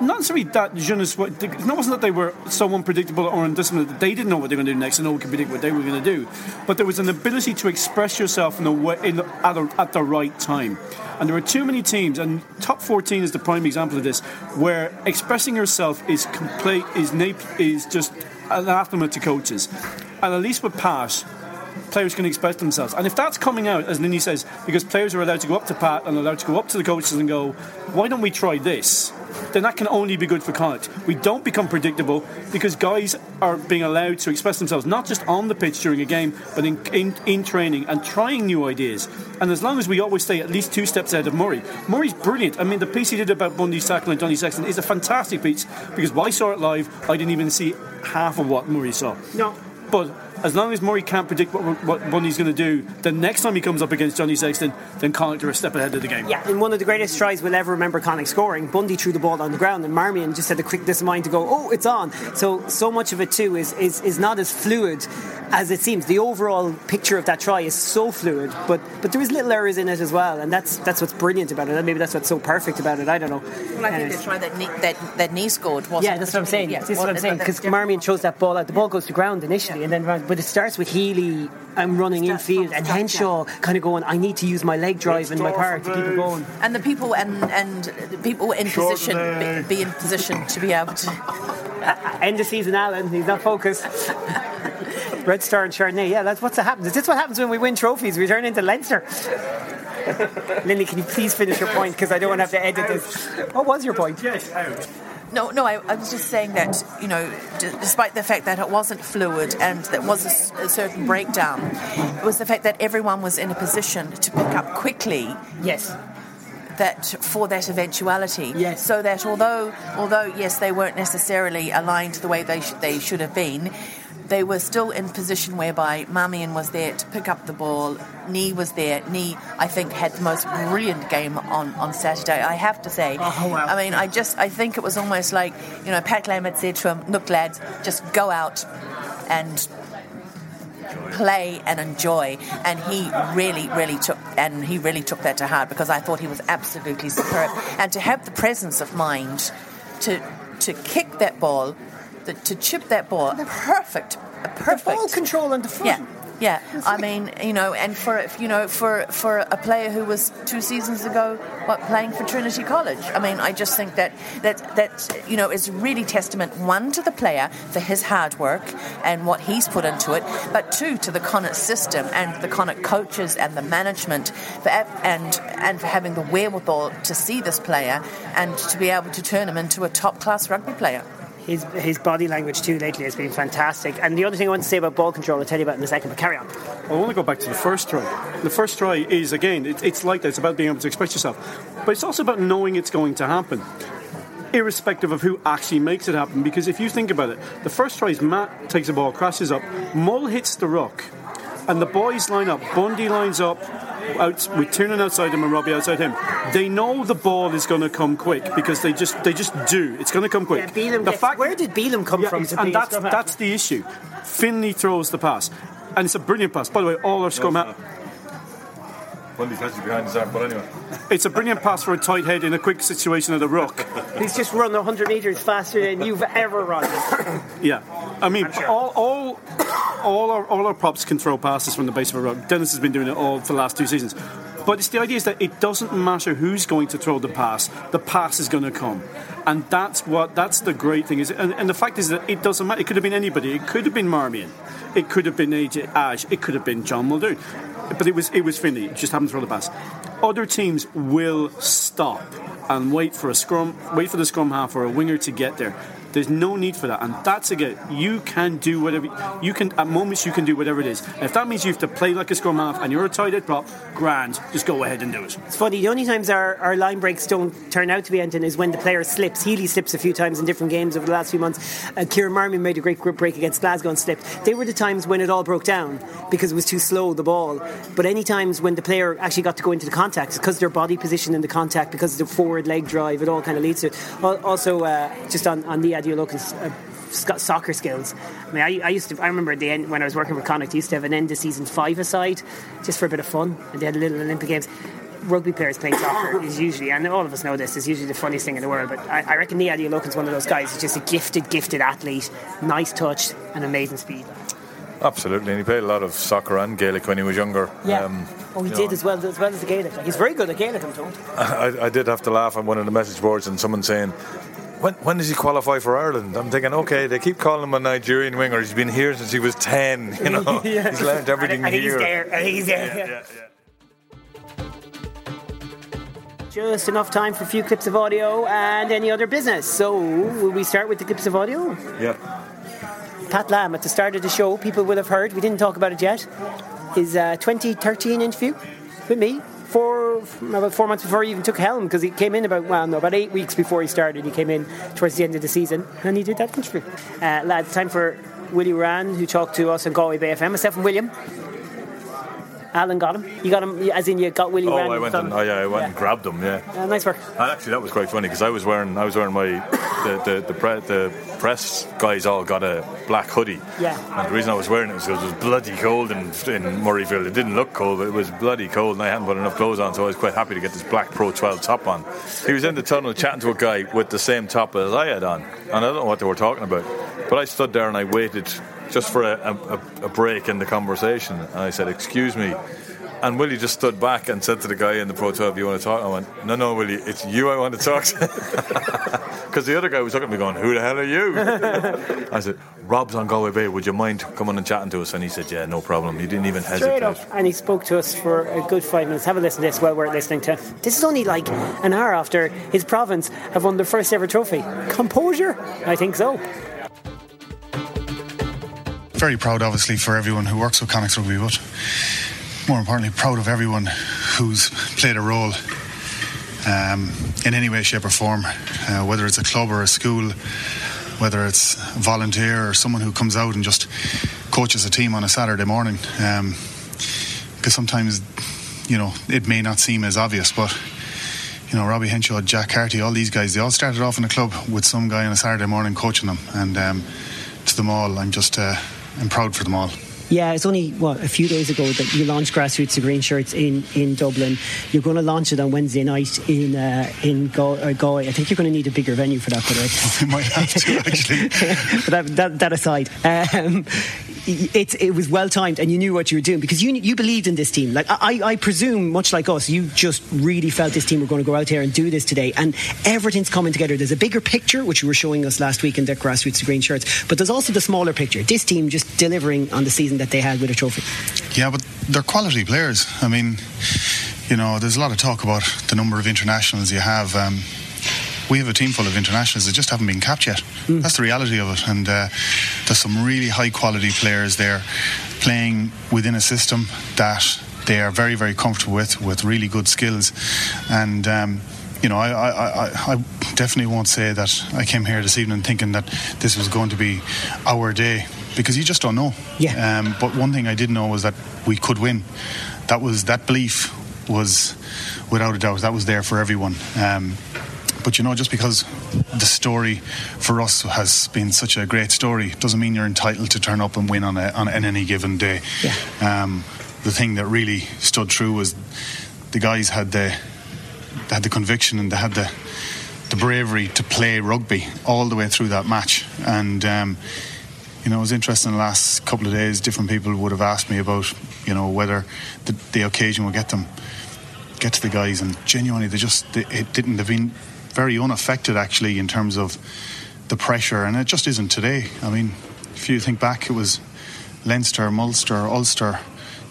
Not necessarily that sais- It wasn't that they were so unpredictable or undisciplined that they didn't know what they were going to do next and no one could predict what they were going to do. But there was an ability to express yourself in a way, in, at, a, at the right time. And there were too many teams, and top 14 is the prime example of this, where expressing yourself is complete, is, is just anathema to coaches. And at least with Pat, players can express themselves. And if that's coming out, as Nini says, because players are allowed to go up to Pat and allowed to go up to the coaches and go, why don't we try this? Then that can only be good for Connacht. We don't become predictable because guys are being allowed to express themselves, not just on the pitch during a game, but in, in, in training and trying new ideas. And as long as we always stay at least two steps ahead of Murray, Murray's brilliant. I mean, the piece he did about Bundee's tackle and Johnny Sexton is a fantastic piece because when I saw it live, I didn't even see half of what Murray saw. No. But as long as Murray can't predict what, what Bundee's going to do, the next time he comes up against Johnny Sexton, then Connacht are a step ahead of the game. Yeah, in one of the greatest tries we'll ever remember Connacht scoring, Bundee threw the ball on the ground and Marmion just had the quickness of mind to go, oh, it's on. So, so much of it too is, is, is not as fluid as it seems. The overall picture of that try is so fluid, but, but there is little errors in it as well, and that's that's what's brilliant about it. And maybe that's what's so perfect about it. I don't know. Well, I think And the try that knee, that, that knee scored wasn't. yeah, that's what I'm saying. Yeah, this is what I'm saying because. Marmion chose that ball out. The ball goes to ground initially, and then but it starts with Healy I'm running Starts infield from and scratch, Henshaw kind of going. I need to use my leg drive and my power to keep it going. And the people and and the people in position be, be in position to be able to. End of season, Alan. He's not focused. <laughs> Red Star and Chardonnay. Yeah, that's what's happened. Is this what happens when we win trophies? We turn into Leinster. <laughs> Lily, can you please finish your point? Because I don't want to have to edit this. What was your point? No, no, I, I was just saying that, you know, d- despite the fact that it wasn't fluid and there was a s- a, certain breakdown, it was the fact that everyone was in a position to pick up quickly Yes. that for that eventuality. Yes. So that although, although yes, they weren't necessarily aligned the way they, sh- they should have been, they were still in position whereby Marmion was there to pick up the ball. Niyi was there. Niyi, I think, had the most brilliant game on, on Saturday. I have to say. Oh, wow. I mean, I just I think it was almost like you know Pat Lam had said to him, "Look, lads, just go out and." play and enjoy and he really really took and he really took that to heart because I thought he was absolutely superb and to have the presence of mind to to kick that ball the, to chip that ball. Perfect perfect. Ball control on the front. yeah. Yeah I mean you know and for you know for for a player who was two seasons ago what playing for Trinity College. I mean I just think that that that you know is really testament one to the player for his hard work and what he's put into it but two to the Connacht system and the Connacht coaches and the management for, and and for having the wherewithal to see this player and to be able to turn him into a top class rugby player His, his body language too lately has been fantastic. And the other thing I want to say about ball control, I'll tell you about in a second. But carry on. I want to go back to the first try. The first try is, again, it, it's like that. It's about being able to express yourself. But it's also about knowing it's going to happen. irrespective of who actually makes it happen. Because if you think about it, the first try is Matt takes the ball, crashes up, Mull hits the rock, and the boys line up. Bundee lines up. Out, with turning outside him and Robbie outside him, they know the ball is going to come quick because they just they just do. It's going to come quick. Yeah, Bealham the gets- where did Bealham come Yeah, from to and be that's that's the issue. Finlay throws the pass, and it's a brilliant pass. By the way, all our scrum half, Bundee's actually behind his arm, but anyway. it's a brilliant pass for a tight head in a quick situation at a ruck. He's just run 100 metres faster than you've ever run. <coughs> Yeah, I mean, all all all our all our props can throw passes from the base of a ruck. Denis has been doing it all for the last two seasons. But it's the idea is that it doesn't matter who's going to throw the pass; the pass is going to come, and that's what that's the great thing is. And, and the fact is that it doesn't matter. It could have been anybody. It could have been Marmion. It could have been AJ Ash. It could have been John Muldoon. But it was it was Finlay. It just happened to throw the pass. Other teams will stop and wait for a scrum, wait for the scrum half or a winger to get there. There's no need for that, and that's again. You can do whatever you can. At moments, you can do whatever it is. If that means you have to play like a scrum half and you're a tight head prop, grand. Just go ahead and do it. It's funny, the only times our, our line breaks don't turn out to be anything is when the player slips. Healy slips a few times in different games over the last few months. Uh, Kieran Marmion made a great grip break against Glasgow and slipped. They were the times when it all broke down because it was too slow, the ball. But any times when the player actually got to go into the contact, because their body position in the contact, because of the forward leg drive, it all kind of leads to it. Also, uh, just on, on the Uh, sc- soccer skills. I mean, I, I used to. I remember at the end when I was working with Connacht, used to have an end of season five aside, just for a bit of fun, and they had little Olympic games. Rugby players playing soccer is usually, and all of us know this, is usually the funniest thing in the world. But I, I reckon Niyi Adeolokun's one of those guys. He's just a gifted, gifted athlete, nice touch, and amazing speed. Absolutely, and he played a lot of soccer and Gaelic when he was younger. Yeah. Um, oh, he you did know, as well as well as the Gaelic. Like, he's very good at Gaelic, I'm told. <laughs> I, I did have to laugh on one of the message boards and someone saying, when, when does he qualify for Ireland? I'm thinking, okay, they keep calling him a Nigerian winger. He's been here since he was 10, you <laughs> know. Yeah. He's learned everything I think here. he's there. I think he's there. Yeah, yeah, yeah. Just enough time for a few clips of audio and any other business. So, will we start with the clips of audio? Yeah. Pat Lam at the start of the show, people will have heard, we didn't talk about it yet, his uh, 2013 interview with me. Four, about four months before he even took helm, because he came in about well, no, about eight weeks before he started. He came in towards the end of the season, and he did that interview. Uh, lads, time for Willie Ruane, who talked to us on Galway Bay FM. Myself and William. Alan got him. You got him, as in you got Willie Oh, Rand. I went and oh yeah, I went and grabbed him. Yeah, Uh, nice work. and actually that was quite funny because I was wearing I was wearing my the the the, pre, the press guys all got a black hoodie. Yeah. And the reason I was wearing it was because it was bloody cold in in Murrayfield. It didn't look cold, but it was bloody cold, and I hadn't put enough clothes on, so I was quite happy to get this black Pro 12 top on. He was in the tunnel chatting to a guy with the same top as I had on, and I don't know what they were talking about, but I stood there and I waited just for a, a, a break in the conversation, and I said, "Excuse me." And Willie just stood back and said to the guy in the Pro 12, You want to talk? I went, No, no, Willie, it's you I want to talk to. <laughs> Because the other guy was looking at me going, Who the hell are you? <laughs> I said, Rob's on Galway Bay. Would you mind coming and chatting to us? And he said, Yeah, no problem. He didn't even Straight hesitate. up. And he spoke to us for a good five minutes. Have a listen to this while we're listening to. This is only like an hour after his province have won their first ever trophy. Composure? I think so. Very proud, obviously, for everyone who works with Connacht Rugby, but more importantly, proud of everyone who's played a role um, in any way, shape, or form, uh, whether it's a club or a school, whether it's a volunteer or someone who comes out and just coaches a team on a Saturday morning. Um, because sometimes, you know, it may not seem as obvious, but you know, Robbie Henshaw, Jack Carty, all these guys, they all started off in a club with some guy on a Saturday morning coaching them. And um, to them all, I'm just, uh, I'm proud for them all. Yeah, it's only what a few days ago that you launched grassroots the green shirts in, in Dublin. You're going to launch it on Wednesday night in uh, in Go- uh, Galway. I think you're going to need a bigger venue for that, by the way. We might have to, actually. <laughs> but that, that, that aside, um, it, it was well timed, and you knew what you were doing because you you believed in this team. Like I, I presume, much like us, you just really felt this team were going to go out there and do this today, and everything's coming together. There's a bigger picture, which you were showing us last week in their grassroots to green shirts, but there's also the smaller picture. This team just delivering on the season that they had with a trophy. Yeah, but they're quality players. I mean, you know, there's a lot of talk about the number of internationals you have. Um, we have a team full of internationals that just haven't been capped yet. That's the reality of it. And uh, there's some really high quality players there playing within a system that they are very, very comfortable with, with really good skills. And um, you know, I, I, I, I, definitely won't say that I came here this evening thinking that this was going to be our day because you just don't know. Yeah. Um, but one thing I did know was that we could win. That was that belief was, without a doubt, that was there for everyone. Um, but you know, just because the story for us has been such a great story doesn't mean you're entitled to turn up and win on, a, on any given day. Yeah. Um, the thing that really stood true was the guys had the they had the conviction and they had the the bravery to play rugby all the way through that match. And um, you know, it was interesting. The last couple of days, different people would have asked me about you know whether the, the occasion would get them get to the guys, and genuinely, they just they, it didn't. They've been very unaffected actually in terms of the pressure, and it just isn't today. I mean, if you think back, it was Leinster, Munster, Ulster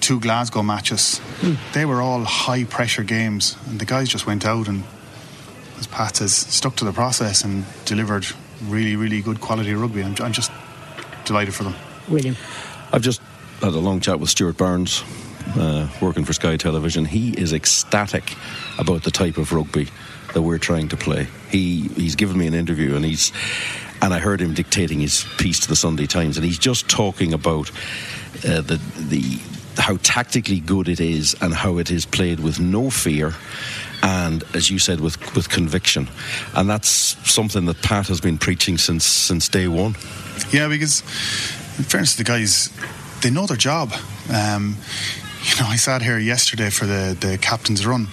two Glasgow matches. Mm. They were all high pressure games, and the guys just went out and, as Pat says, stuck to the process and delivered really, really good quality rugby. I'm, I'm just delighted for them. William. I've just had a long chat with Stuart Barnes, uh, working for Sky Television. He is ecstatic about the type of rugby that we're trying to play. He he's given me an interview and he's and I heard him dictating his piece to the Sunday Times and he's just talking about uh, the the how tactically good it is and how it is played with no fear and as you said with with conviction. And that's something that Pat has been preaching since since day one. Yeah because in fairness to the guys they know their job. Um, you know I sat here yesterday for the the captain's run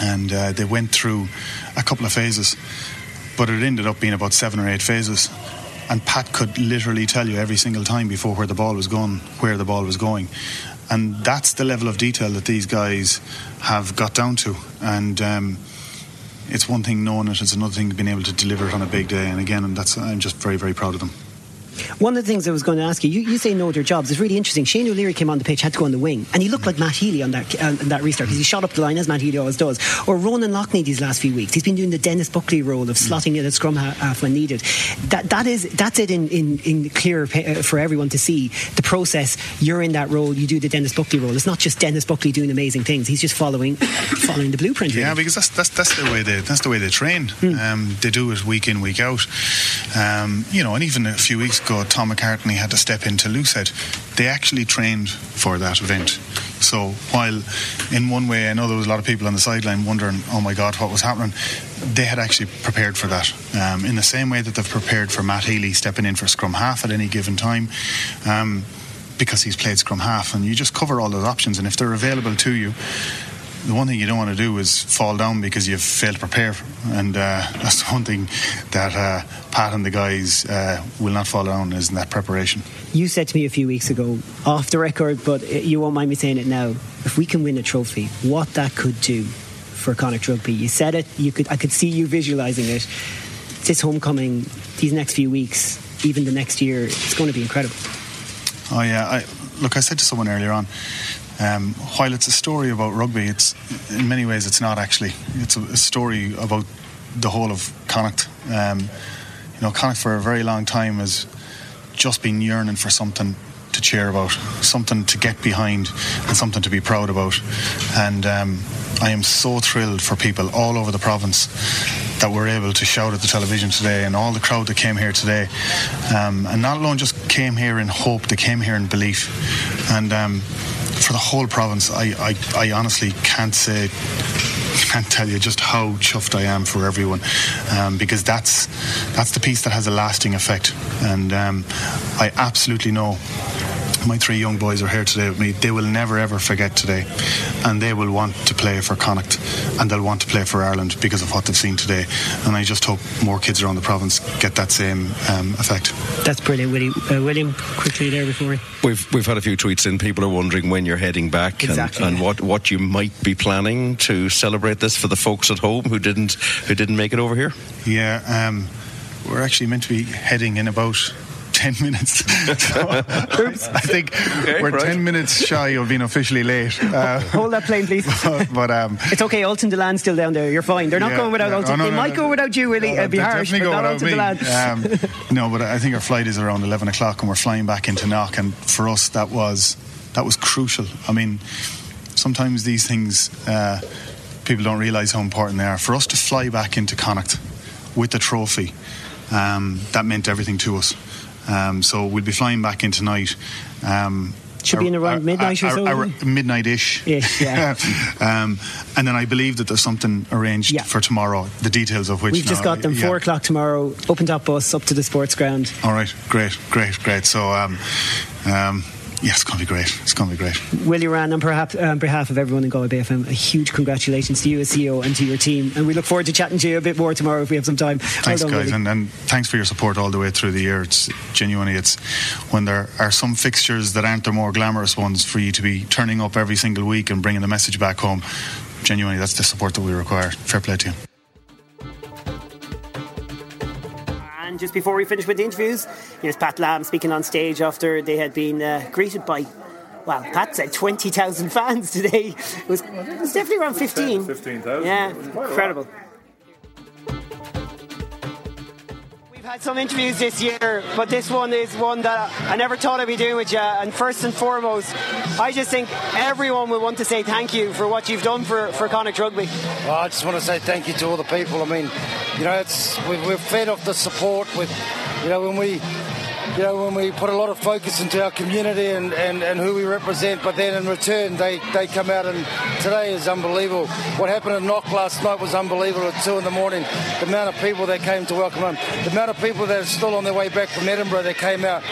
and uh, they went through a couple of phases but it ended up being about seven or eight phases. And Pat could literally tell you every single time before where the ball was going, where the ball was going and that's the level of detail that these guys have got down to. And um, it's one thing knowing it; it's another thing being able to deliver it on a big day. And again, and that's I'm just very very proud of them. One of the things I was going to ask you, you, you say know their jobs. It's really interesting. Shane O'Leary came on the pitch, had to go on the wing, and he looked like Matt Healy on that uh, that restart because he shot up the line as Matt Healy always does. Or Ronan Loughney these last few weeks, he's been doing the Denis Buckley role of slotting in at scrum half when needed. That that is that's it in in, in clear uh, for everyone to see the process. You're in that role, you do the Denis Buckley role. It's not just Denis Buckley doing amazing things. He's just following <coughs> following the blueprint. Yeah, because that's that's that's the way they that's the way they train. Mm. Um, they do it week in week out. Um, you know, and even a few weeks ago, Tom McCartney had to step into Lucid, they actually trained for that event. So while in one way I know there was a lot of people on the sideline wondering, oh my God, what was happening, they had actually prepared for that. Um, in the same way that they've prepared for Matt Healy stepping in for scrum half at any given time. Um, because he's played scrum half, and you just cover all those options, and if they're available to you, the one thing you don't want to do is fall down because you've failed to prepare, and uh, <laughs> that's the one thing that uh, Pat and the guys uh, will not fall down is in that preparation. You said to me a few weeks ago, off the record, but you won't mind me saying it now. If we can win a trophy, what that could do for Connacht Rugby. You said it. You could. I could see you visualising it. This homecoming, these next few weeks, even the next year, it's going to be incredible. Oh yeah. I, look, I said to someone earlier on um, while it's a story about rugby, it's in many ways it's not actually. It's a, a story about the whole of Connacht. Um, you know, Connacht for a very long time has just been yearning for something to cheer about, something to get behind, and something to be proud about. And um, I am so thrilled for people all over the province that were able to shout at the television today and all the crowd that came here today. Um, and not alone just came here in hope, they came here in belief. And um, for the whole province, I, I, I honestly can't say <laughs> can't tell you just how chuffed I am for everyone um, because that's that's the piece that has a lasting effect. And um, I absolutely know my three young boys are here today with me. They will never ever forget today, and they will want to play for Connacht, and they'll want to play for Ireland because of what they've seen today. And I just hope more kids around the province get that same um, effect. That's brilliant, William. Uh, William, quickly there before we... we've we've had a few tweets in. People are wondering when you're heading back exactly, and, and what, what you might be planning to celebrate this for the folks at home who didn't who didn't make it over here. Yeah. Um, we're actually meant to be heading in about 10 minutes. <laughs> so, I think okay, we're right. 10 minutes shy of being officially late. Uh, Hold that plane, please. But, <laughs> but um, It's okay, Ultan Dillane still down there. You're fine. They're not yeah, going without yeah. Ultan. Oh, no, they no, might no, go without you, Willie. No, It'd be harsh, but go not Ultan Dillane. Um, <laughs> no, but I think our flight is around 11 o'clock and we're flying back into Knock. And for us, that was that was crucial. I mean, sometimes these things. Uh, people don't realise how important they are. For us to fly back into Connacht with the trophy, um, that meant everything to us. Um, so we'll be flying back in tonight. Um, should be in around midnight or so. Midnight-ish. Yeah. <laughs> um, and then I believe that there's something arranged yeah. for tomorrow. The details of which we've just got them. Yeah. Four o'clock tomorrow. Open top bus up to the sports ground. All right. Great. Great. Great. So. Um, um, yeah, it's going to be great. It's going to be great. Willie Ruane, on, perhaps, on behalf of everyone in Galway Bay FM, a huge congratulations to you as CEO and to your team. And we look forward to chatting to you a bit more tomorrow if we have some time. Thanks, well done, guys, and, and, thanks for your support all the way through the year. It's genuinely, it's when there are some fixtures that aren't the more glamorous ones for you to be turning up every single week and bringing the message back home. Genuinely, that's the support that we require. Fair play to you. And just before we finish with the interviews, here's Pat Lam speaking on stage after they had been uh, greeted by, well, Pat said 20,000 fans <laughs> today. It was, it was definitely around 15. 15,000. Yeah, incredible. Had some interviews this year, but this one is one that I never thought I'd be doing with you. And first and foremost, I just think everyone will want to say thank you for what you've done for, for Connacht Rugby. Well, I just want to say thank you to all the people. I mean, you know, it's we've fed off the support with, you know, when we you know, when we put a lot of focus into our community and, and, and who we represent, but then in return they, they come out and today is unbelievable. What happened at Knock last night was unbelievable at 2 in the morning. The amount of people that came to welcome him, the amount of people that are still on their way back from Edinburgh that came out,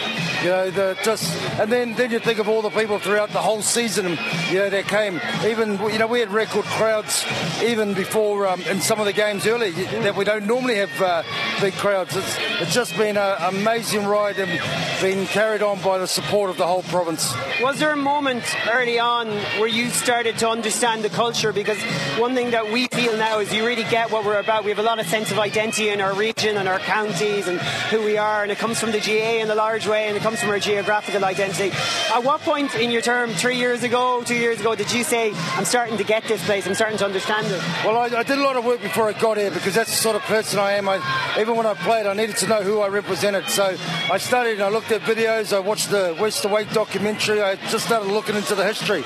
you know, the just, and then, then you think of all the people throughout the whole season, you know, that came. Even, you know, we had record crowds even before um, in some of the games early that we don't normally have uh, big crowds. It's, it's just been an amazing ride and been carried on by the support of the whole province. Was there a moment early on where you started to understand the culture? Because one thing that we feel now is you really get what we're about. We have a lot of sense of identity in our region and our counties and who we are, and it comes from the GAA in a large way, and it comes from our geographical identity. At what point in your term, three years ago, two years ago, did you say, I'm starting to get this place, I'm starting to understand it? Well, I, I did a lot of work before I got here because that's the sort of person I am. I, even when I played, I needed to know who I represented. So I studied and I looked at videos, I watched the West Awake documentary, I just started looking into the history.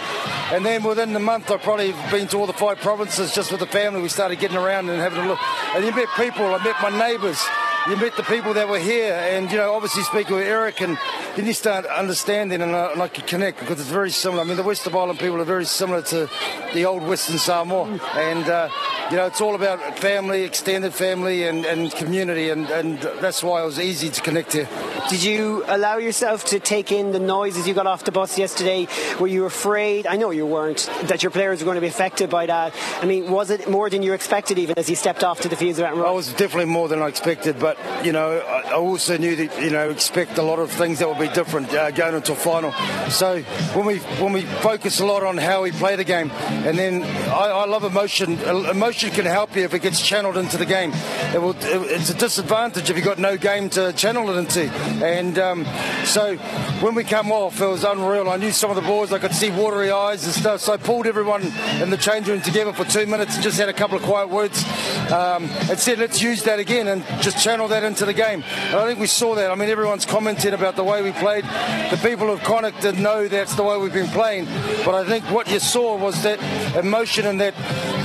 And then within the month, I've probably been to all the five provinces just with the family. We started getting around and having a look. And you met people, I met my neighbours you met the people that were here, and you know, obviously speaking with Eric, and then you start understanding, and I, and I could connect because it's very similar. I mean, the West of Ireland people are very similar to the old Western Samoa, and uh, you know, it's all about family, extended family, and, and community, and, and that's why it was easy to connect here. Did you allow yourself to take in the noise as you got off the bus yesterday? Were you afraid? I know you weren't that your players were going to be affected by that. I mean, was it more than you expected even as you stepped off to the fields around? I was definitely more than I expected, but you know, I also knew that you know expect a lot of things that would be different uh, going into a final. So when we when we focus a lot on how we play the game, and then I, I love emotion. Emotion can help you if it gets channeled into the game. It will, it's a disadvantage if you've got no game to channel it into. And um, so when we come off, it was unreal. I knew some of the boys. I could see watery eyes and stuff. So I pulled everyone in the change room together for two minutes and just had a couple of quiet words um, and said, let's use that again and just channel that into the game. And I think we saw that. I mean, everyone's commented about the way we played. The people of Connacht didn't know that's the way we've been playing. But I think what you saw was that emotion and that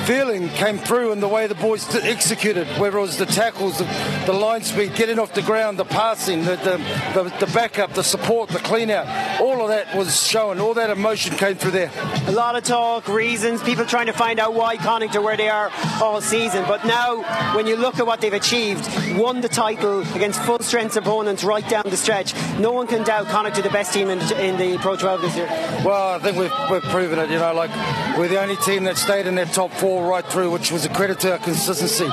feeling came through in the way the boys executed, whether it was the tackles, the, the line speed, getting off the ground, the passing, the, the, the, the backup, the support, the clean out. All of that was shown. All that emotion came through there. A lot of talk, reasons, people trying to find out why Connacht are where they are all season. But now, when you look at what they've achieved, won the title against full strength opponents right down the stretch. No one can doubt Connacht are the best team in, in the Pro 12 this year. Well, I think we've, we've proven it. You know, like we're the only team that stayed in that top four right through, which was a credit to our consistency.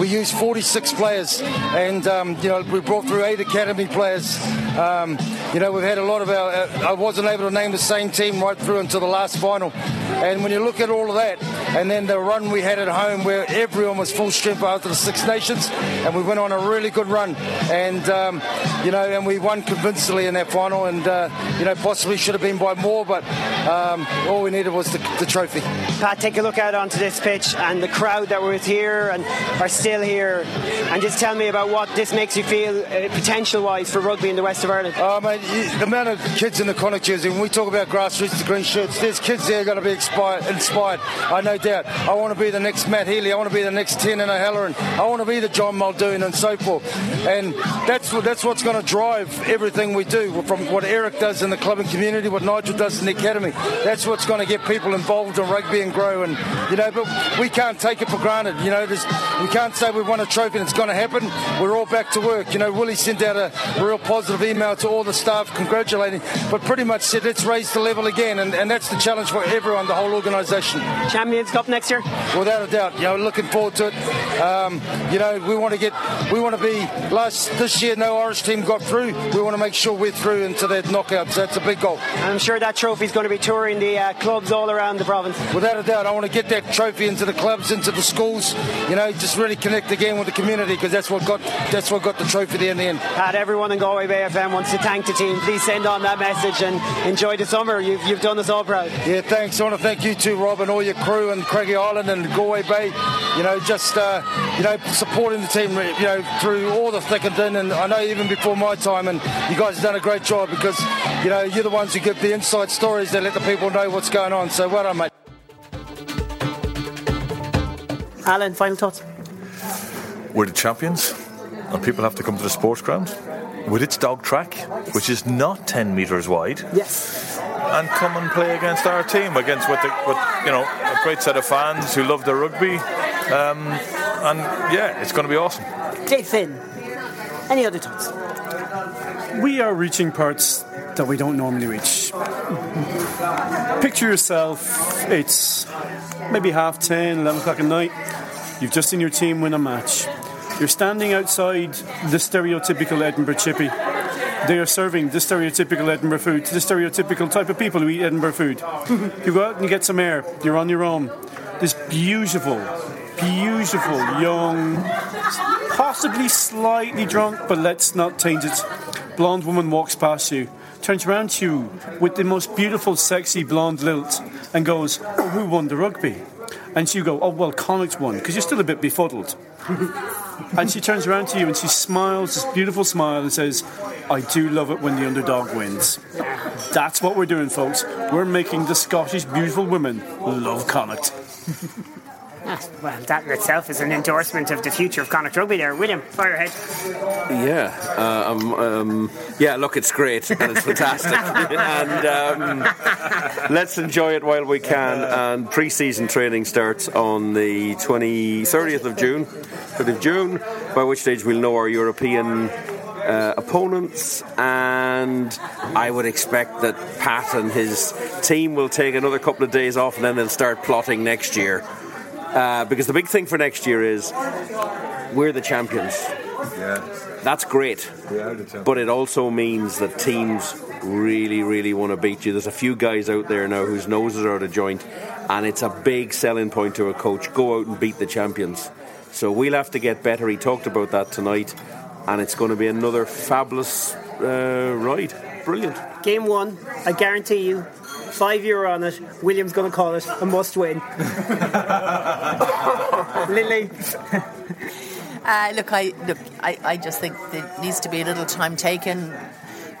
We used 46 players, and um, you know we brought through eight academy players. Um, you know we've had a lot of our. Uh, I wasn't able to name the same team right through until the last final, and when you look at all of that, and then the run we had at home where everyone was full strength after the Six Nations, and we went on a really good run, and um, you know, and we won convincingly in that final, and uh, you know possibly should have been by more, but um, all we needed was the, the trophy. Pat, take a look out onto this pitch and the crowd that were here and are still here, and just tell me about what this makes you feel uh, potential-wise for rugby in the west of Ireland. Oh, mate, the amount of kids in the jersey, when we talk about grassroots, the green shirts, there's kids there going to be inspired, inspired. I no doubt. I want to be the next Matt Healy. I want to be the next Tiernan O'Halloran. I want to be the John Muldoon and so forth. And that's what that's what's going to drive everything we do. From what Eric does in the club and community, what Nigel does in the academy. That's what's going to get people involved in rugby and grow. And you know, but we can't take it for granted. You know, we can't say we won a trophy and it's going to happen. We're all back to work. You know, Willie sent out a real positive email to all the staff congratulating, but pretty much said let's raise the level again, and, and that's the challenge for everyone, the whole organisation. Champions Cup next year, without a doubt. You know, looking forward to it. Um, you know, we want to get, we want to be last this year. No Irish team got through. We want to make sure we're through into that knockout. So that's a big goal. I'm sure that trophy is going to be touring the uh, clubs all around the province. Without a doubt, I want to get that trophy into the clubs, into the schools. You know, just really connect again with the community because that's what got that's what got the trophy there in the end. Pat, everyone in Galway Bay FM wants to thank the team. Please send on that message and enjoy the summer. You've, you've done us all proud. Yeah, thanks. I want to thank you too, Rob, and all your crew and Craggy Island and Galway Bay. You know, just uh, you know supporting the team. You know, through all the thick and thin. And I know even before my time, and you guys have done a great job because you know you're the ones who give the inside stories that let the people know what's going on. So well done, mate. Alan, final thoughts. We're the champions, and people have to come to the sports ground with its dog track, which is not 10 metres wide. Yes. And come and play against our team, against what, the, what you know, a great set of fans who love the rugby. Um, and yeah, it's going to be awesome. Dave Finn, any other thoughts? We are reaching parts that we don't normally reach. Picture yourself, it's maybe half 10, 11 o'clock at night. You've just seen your team win a match. You're standing outside the stereotypical Edinburgh chippy. They are serving the stereotypical Edinburgh food to the stereotypical type of people who eat Edinburgh food. <laughs> you go out and you get some air. You're on your own. This beautiful, beautiful young, possibly slightly drunk, but let's not taint it. Blonde woman walks past you, turns around to you with the most beautiful, sexy blonde lilt, and goes, oh, "Who won the rugby?" And you go, "Oh well, Connacht won," because you're still a bit befuddled. <laughs> and she turns around to you and she smiles, this beautiful smile, and says, I do love it when the underdog wins. That's what we're doing, folks. We're making the Scottish beautiful women love Connacht. <laughs> <laughs> well, that in itself is an endorsement of the future of Connacht rugby there. William, fire ahead. Yeah, uh, um, um, yeah, look, it's great and it's fantastic. <laughs> and um, let's enjoy it while we can. And pre season training starts on the 20, 30th of June, 30th of June, by which stage we'll know our European uh, opponents, and I would expect that Pat and his team will take another couple of days off, and then they'll start plotting next year. Uh, because the big thing for next year is we're the champions. Yeah. That's great, but it also means that teams really, really want to beat you. There's a few guys out there now whose noses are out of joint, and it's a big selling point to a coach. Go out and beat the champions. So we'll have to get better. He talked about that tonight and it's going to be another fabulous uh, ride. Brilliant. Game one, I guarantee you, five euro on it. William's going to call it a must win. <laughs> Lily. Uh, look, I look. I, I just think there needs to be a little time taken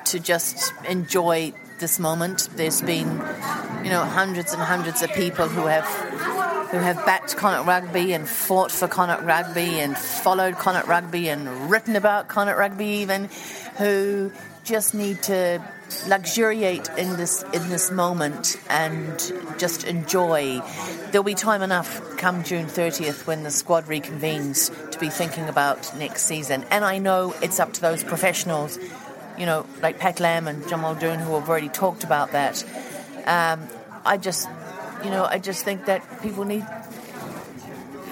to just enjoy this moment. There's been, you know, hundreds and hundreds of people who have who have backed Connacht Rugby and fought for Connacht Rugby and followed Connacht Rugby and written about Connacht Rugby even, who just need to luxuriate in this in this moment and just enjoy. There'll be time enough come June 30th when the squad reconvenes to be thinking about next season. And I know it's up to those professionals, you know, like Pat Lam and John Muldoon who have already talked about that. Um, I just you know, I just think that people need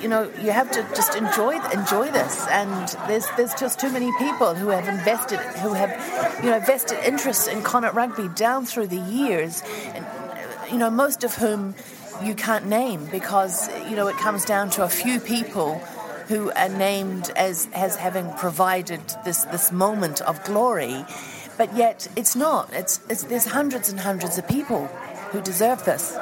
you know, you have to just enjoy enjoy this, and there's there's just too many people who have invested, who have, you know, vested interest in Connacht rugby down through the years, and you know, most of whom you can't name because you know it comes down to a few people who are named as as having provided this this moment of glory, but yet it's not. It's, it's there's hundreds and hundreds of people who deserve this.